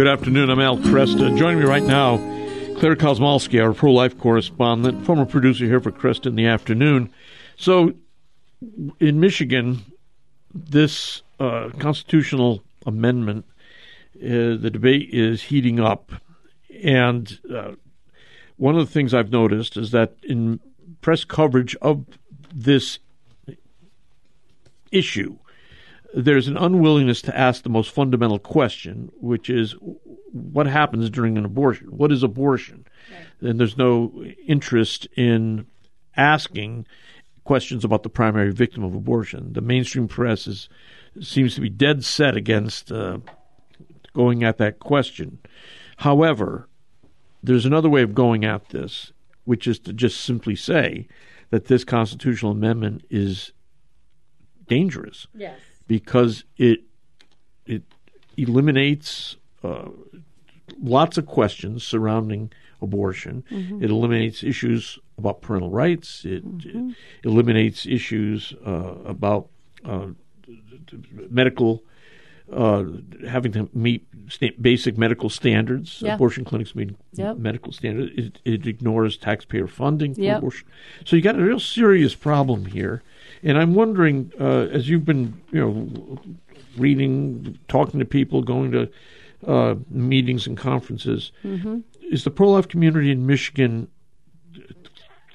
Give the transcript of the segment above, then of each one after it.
Good afternoon. I'm Al Kresta. Joining me right now, Clare Kosmalski, our pro life correspondent, former producer here for Kresta in the afternoon. So, in Michigan, this uh, constitutional amendment, uh, the debate is heating up. And uh, one of the things I've noticed is that in press coverage of this issue, there's an unwillingness to ask the most fundamental question, which is what happens during an abortion? What is abortion? Right. And there's no interest in asking questions about the primary victim of abortion. The mainstream press is, seems to be dead set against uh, going at that question. However, there's another way of going at this, which is to just simply say that this constitutional amendment is dangerous. Yes because it it eliminates uh, lots of questions surrounding abortion. Mm-hmm. It eliminates issues about parental rights. It, mm-hmm. it eliminates issues uh, about uh, medical. Uh, having to meet basic medical standards, yeah. abortion clinics meet yep. medical standards. It, it, ignores taxpayer funding for yep. abortion. So you got a real serious problem here. And I'm wondering, uh, as you've been, you know, reading, talking to people, going to uh, meetings and conferences, mm-hmm. is the pro-life community in Michigan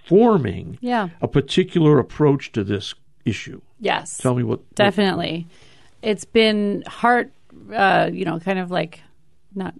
forming yeah. a particular approach to this issue? Yes. Tell me what. Definitely. What, it's been heart, uh, you know, kind of like not.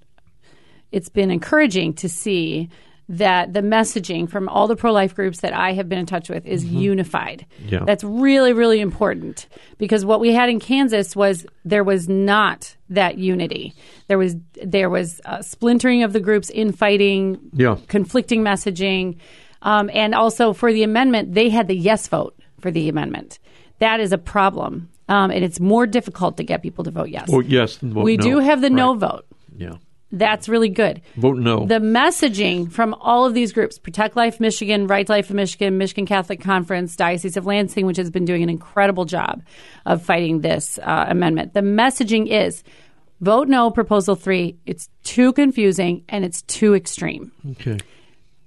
It's been encouraging to see that the messaging from all the pro life groups that I have been in touch with is mm-hmm. unified. Yeah. That's really, really important because what we had in Kansas was there was not that unity. There was there was splintering of the groups, infighting, yeah. conflicting messaging, um, and also for the amendment, they had the yes vote for the amendment. That is a problem, um, and it's more difficult to get people to vote yes. Well, yes, vote we no. do have the right. no vote. Yeah. That's really good. Vote no. The messaging from all of these groups Protect Life Michigan, Right Life of Michigan, Michigan Catholic Conference, Diocese of Lansing, which has been doing an incredible job of fighting this uh, amendment. The messaging is vote no, proposal three. It's too confusing and it's too extreme. Okay.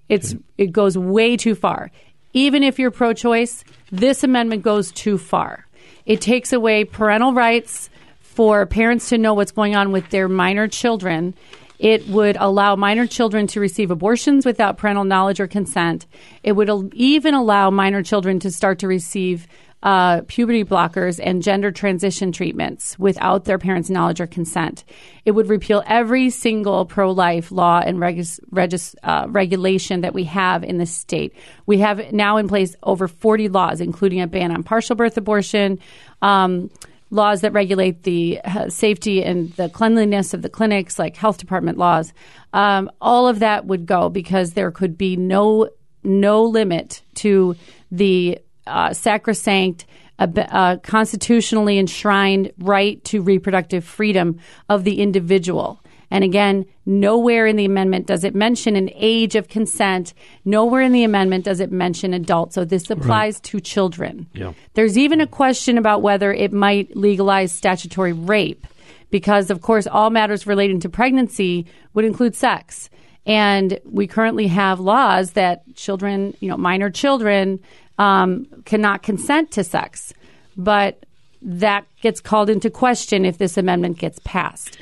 It's okay. It goes way too far. Even if you're pro choice, this amendment goes too far. It takes away parental rights for parents to know what's going on with their minor children. It would allow minor children to receive abortions without parental knowledge or consent. It would even allow minor children to start to receive uh, puberty blockers and gender transition treatments without their parents' knowledge or consent. It would repeal every single pro life law and regis- uh, regulation that we have in the state. We have now in place over 40 laws, including a ban on partial birth abortion. Um, laws that regulate the uh, safety and the cleanliness of the clinics, like health department laws, um, all of that would go because there could be no no limit to the uh, sacrosanct, uh, uh constitutionally enshrined right to reproductive freedom of the individual. And again, nowhere in the amendment does it mention an age of consent. Nowhere in the amendment does it mention adult. So this applies right. to children. Yeah. There's even a question about whether it might legalize statutory rape, because of course all matters relating to pregnancy would include sex. And we currently have laws that children, you know, minor children, um, cannot consent to sex. But that gets called into question if this amendment gets passed.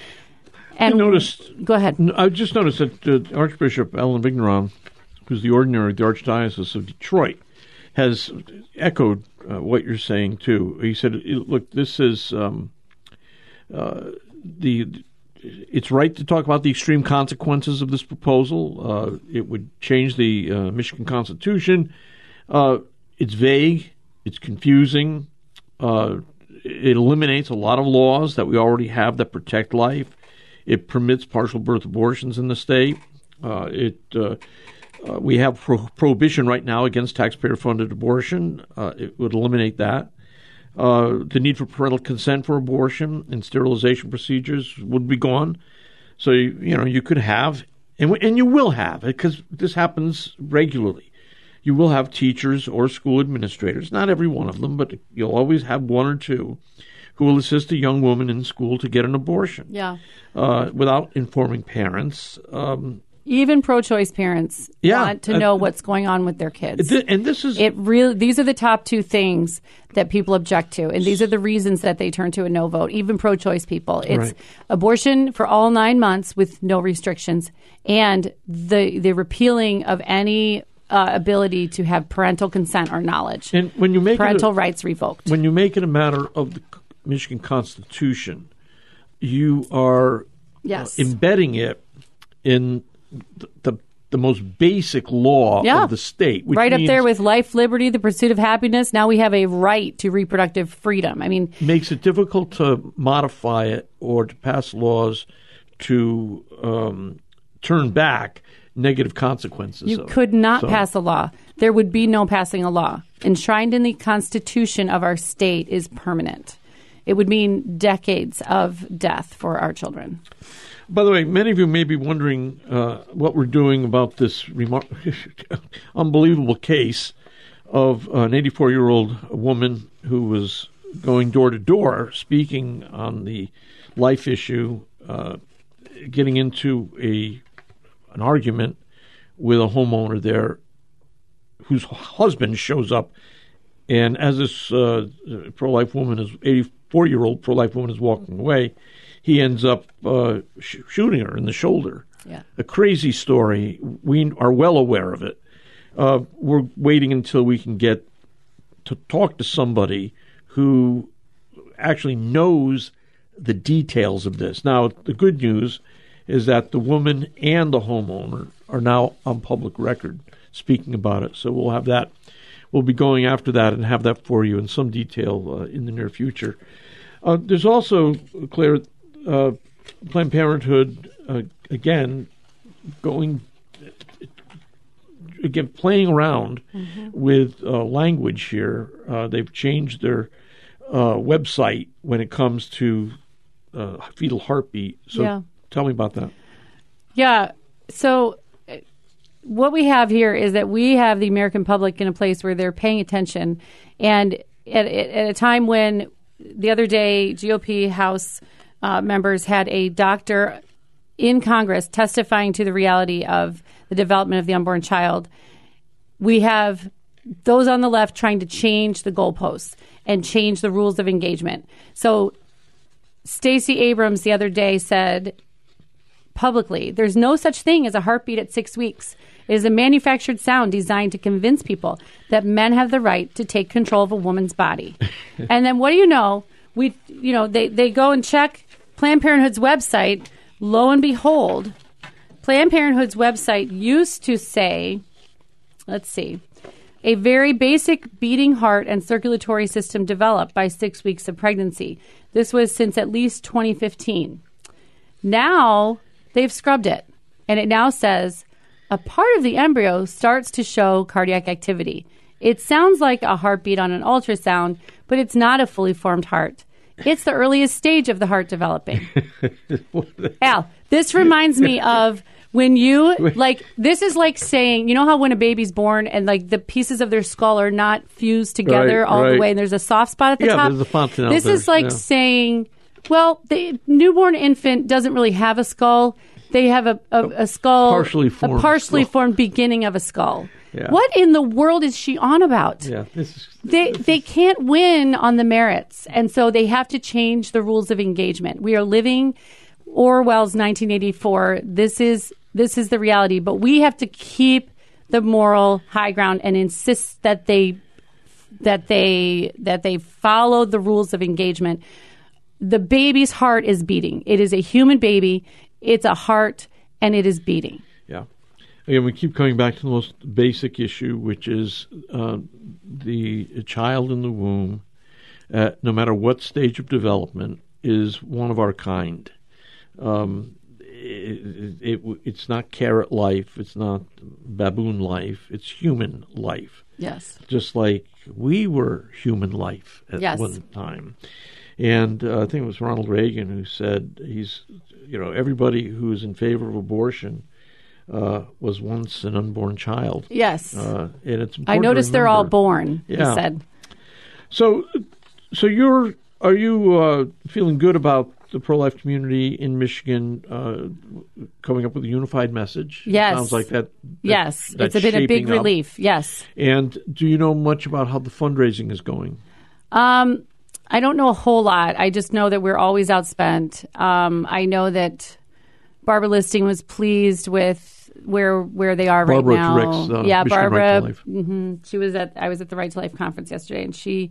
And I noticed. Go ahead. I just noticed that uh, Archbishop Allen Vigneron, who's the ordinary of the Archdiocese of Detroit, has echoed uh, what you're saying too. He said, "Look, this is um, uh, the." It's right to talk about the extreme consequences of this proposal. Uh, it would change the uh, Michigan Constitution. Uh, it's vague. It's confusing. it eliminates a lot of laws that we already have that protect life. It permits partial birth abortions in the state. Uh, it uh, uh, we have pro- prohibition right now against taxpayer-funded abortion. Uh, it would eliminate that. Uh, the need for parental consent for abortion and sterilization procedures would be gone. So you, you know you could have, and and you will have because this happens regularly. You will have teachers or school administrators, not every one of them, but you'll always have one or two who will assist a young woman in school to get an abortion Yeah. uh, without informing parents. Um, Even pro-choice parents Yeah, want to uh, know what's going on with their kids. th- and this is it really these are the top two things that people object to and these are the reasons that they turn to a no vote even pro-choice people it's Right. abortion for all 9 months with no restrictions and the the repealing of any uh, ability to have parental consent or knowledge and when you make parental it a, rights revoked when you make it a matter of the Michigan Constitution, you are yes embedding it in the, the the most basic law Yeah. of the state, which right up there with life liberty the pursuit of happiness now we have a right to reproductive freedom i mean makes it difficult to modify it or to pass laws to um, turn back negative consequences. You could not So- pass a law. There would be no passing a law. Enshrined in the Constitution of our state is permanent. It would mean decades of death for our children. By the way, many of you may be wondering uh, what we're doing about this remar- unbelievable case of an 84 year old woman who was going door to door speaking on the life issue, uh, getting into a an argument with a homeowner there whose husband shows up. And as this uh, pro life woman is 84 year old pro life woman is walking away, he ends up uh, sh- shooting her in the shoulder. Yeah. A crazy story. We are well aware of it. Uh, we're waiting until we can get to talk to somebody who actually knows the details of this. Now, the good news is that the woman and the homeowner are now on public record speaking about it. So we'll have that. We'll be going after that and have that for you in some detail uh, in the near future. Uh, there's also, Clare, uh, Planned Parenthood, uh, again, going again playing around with uh, language here. Uh, they've changed their uh, website when it comes to uh, fetal heartbeat. So Yeah. tell me about that. Yeah. So what we have here is that we have the American public in a place where they're paying attention, and at, at a time when the other day GOP House uh, members had a doctor in Congress testifying to the reality of the development of the unborn child, we have those on the left trying to change the goalposts and change the rules of engagement. So Stacey Abrams the other day said publicly there's no such thing as a heartbeat at six weeks. It is a manufactured sound designed to convince people that men have the right to take control of a woman's body. and then what do you know? We, you know, they, they go and check Planned Parenthood's website. Lo and behold, Planned Parenthood's website used to say, let's see, a very basic beating heart and circulatory system developed by six weeks of pregnancy. This was since at least 2015. Now they've scrubbed it, and it now says a part of the embryo starts to show cardiac activity. It sounds like a heartbeat on an ultrasound, but it's not a fully formed heart. It's the earliest stage of the heart developing. Al, this reminds me of when you like this is like saying you know how when a baby's born and like the pieces of their skull are not fused together Right, all right. the way and there's a soft spot at the Yeah, top. there's a fontanelle This is there, like yeah. saying, well, the newborn infant doesn't really have a skull. They have a, a, a skull, partially a formed partially skull. formed beginning of a skull. Yeah. What in the world is she on about? Yeah, this is they they can't win on the merits, and so they have to change the rules of engagement. We are living Orwell's 1984. This is this is the reality, but we have to keep the moral high ground and insist that they that they that they follow the rules of engagement. The baby's heart is beating. It is a human baby. It's a heart, and it is beating. Yeah. Again, we keep coming back to the most basic issue, which is uh, the child in the womb, uh, no matter what stage of development, is one of our kind. Um, it, it, it, it's not carrot life, it's not baboon life, it's human life. Yes. Just like we were human life at Yes. one time. And uh, I think it was Ronald Reagan who said he's, you know, everybody who's in favor of abortion uh, was once an unborn child. Yes. Uh, and it's I noticed they're all born. Yeah. He said. So, so you're Are you uh, feeling good about the pro life community in Michigan uh, coming up with a unified message? It Yes. sounds like that. that- Yes, it's been a big up. relief. Yes. And do you know much about how the fundraising is going? Um, I don't know a whole lot. I just know that we're always outspent. Um, I know that Barbara Listing was pleased with where where they are Barbara right now. directs, uh, yeah, Michigan Right Barbara. Life. hmm she was at I was at the Right to Life conference yesterday, and she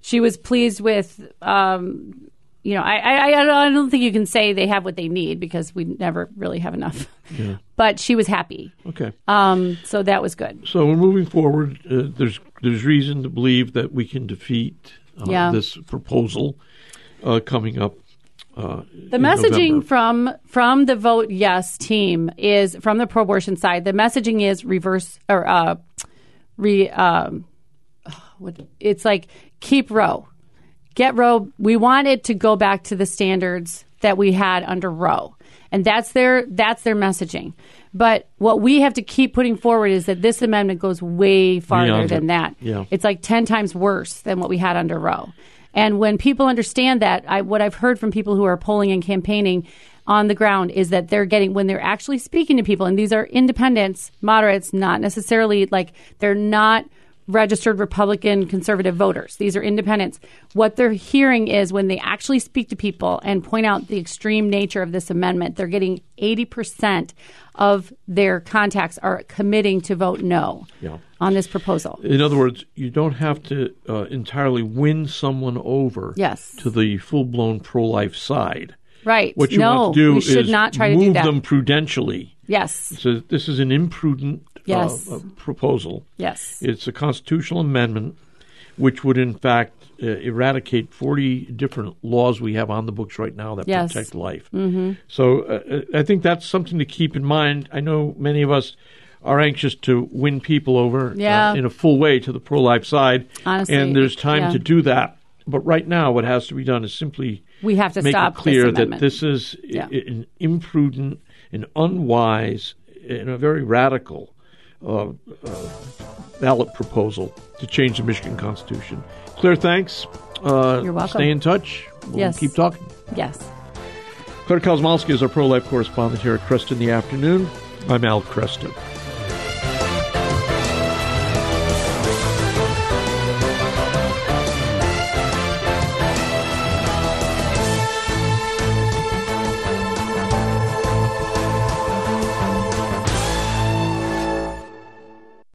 she was pleased with. Um, you know, I, I I don't- think you can say they have what they need because we never really have enough. Yeah. But she was happy, Okay. um, so that was good. So we're moving forward. Uh, there's there's reason to believe that we can defeat uh, Yeah. this proposal uh, coming up. Uh, The in messaging November. from from the vote yes team is from the pro-abortion side. The messaging is reverse or uh, re. Um, what it's like keep Roe, get Roe. We want it to go back to the standards that we had under Roe, and that's their that's their messaging. But what we have to keep putting forward is that this amendment goes way farther than that. Yeah. It's like 10 times worse than what we had under Roe. And when people understand that, I, what I've heard from people who are polling and campaigning on the ground is that they're getting, when they're actually speaking to people, and these are independents, moderates, not necessarily like they're not registered Republican conservative voters. These are independents. What they're hearing is when they actually speak to people and point out the extreme nature of this amendment, they're getting 80% of their contacts are committing to vote no Yeah. on this proposal. In other words, you don't have to uh, entirely win someone over Yes. to the full blown pro life side. Right. What you no, want to do is should not try to move do that. them prudentially. Yes. So this is an imprudent Yes. uh, uh, proposal. Yes. It's a constitutional amendment which would, in fact, uh, eradicate 40 different laws we have on the books right now that Yes. protect life. Mm-hmm. So uh, I think that's something to keep in mind. I know many of us are anxious to win people over Yeah. uh, in a full way to the pro life side. Honestly, and there's time yeah. to do that. But right now, what has to be done is simply We have to make stop it this clear that this is Yeah. an imprudent, an unwise, and a very radical uh, uh, ballot proposal to change the Michigan Constitution. Clare, thanks. Uh, You're welcome. Stay in touch. We'll Yes. keep talking. Yes. Clare Kosmalski is our pro life correspondent here at Kresta in the afternoon. I'm Al Kresta.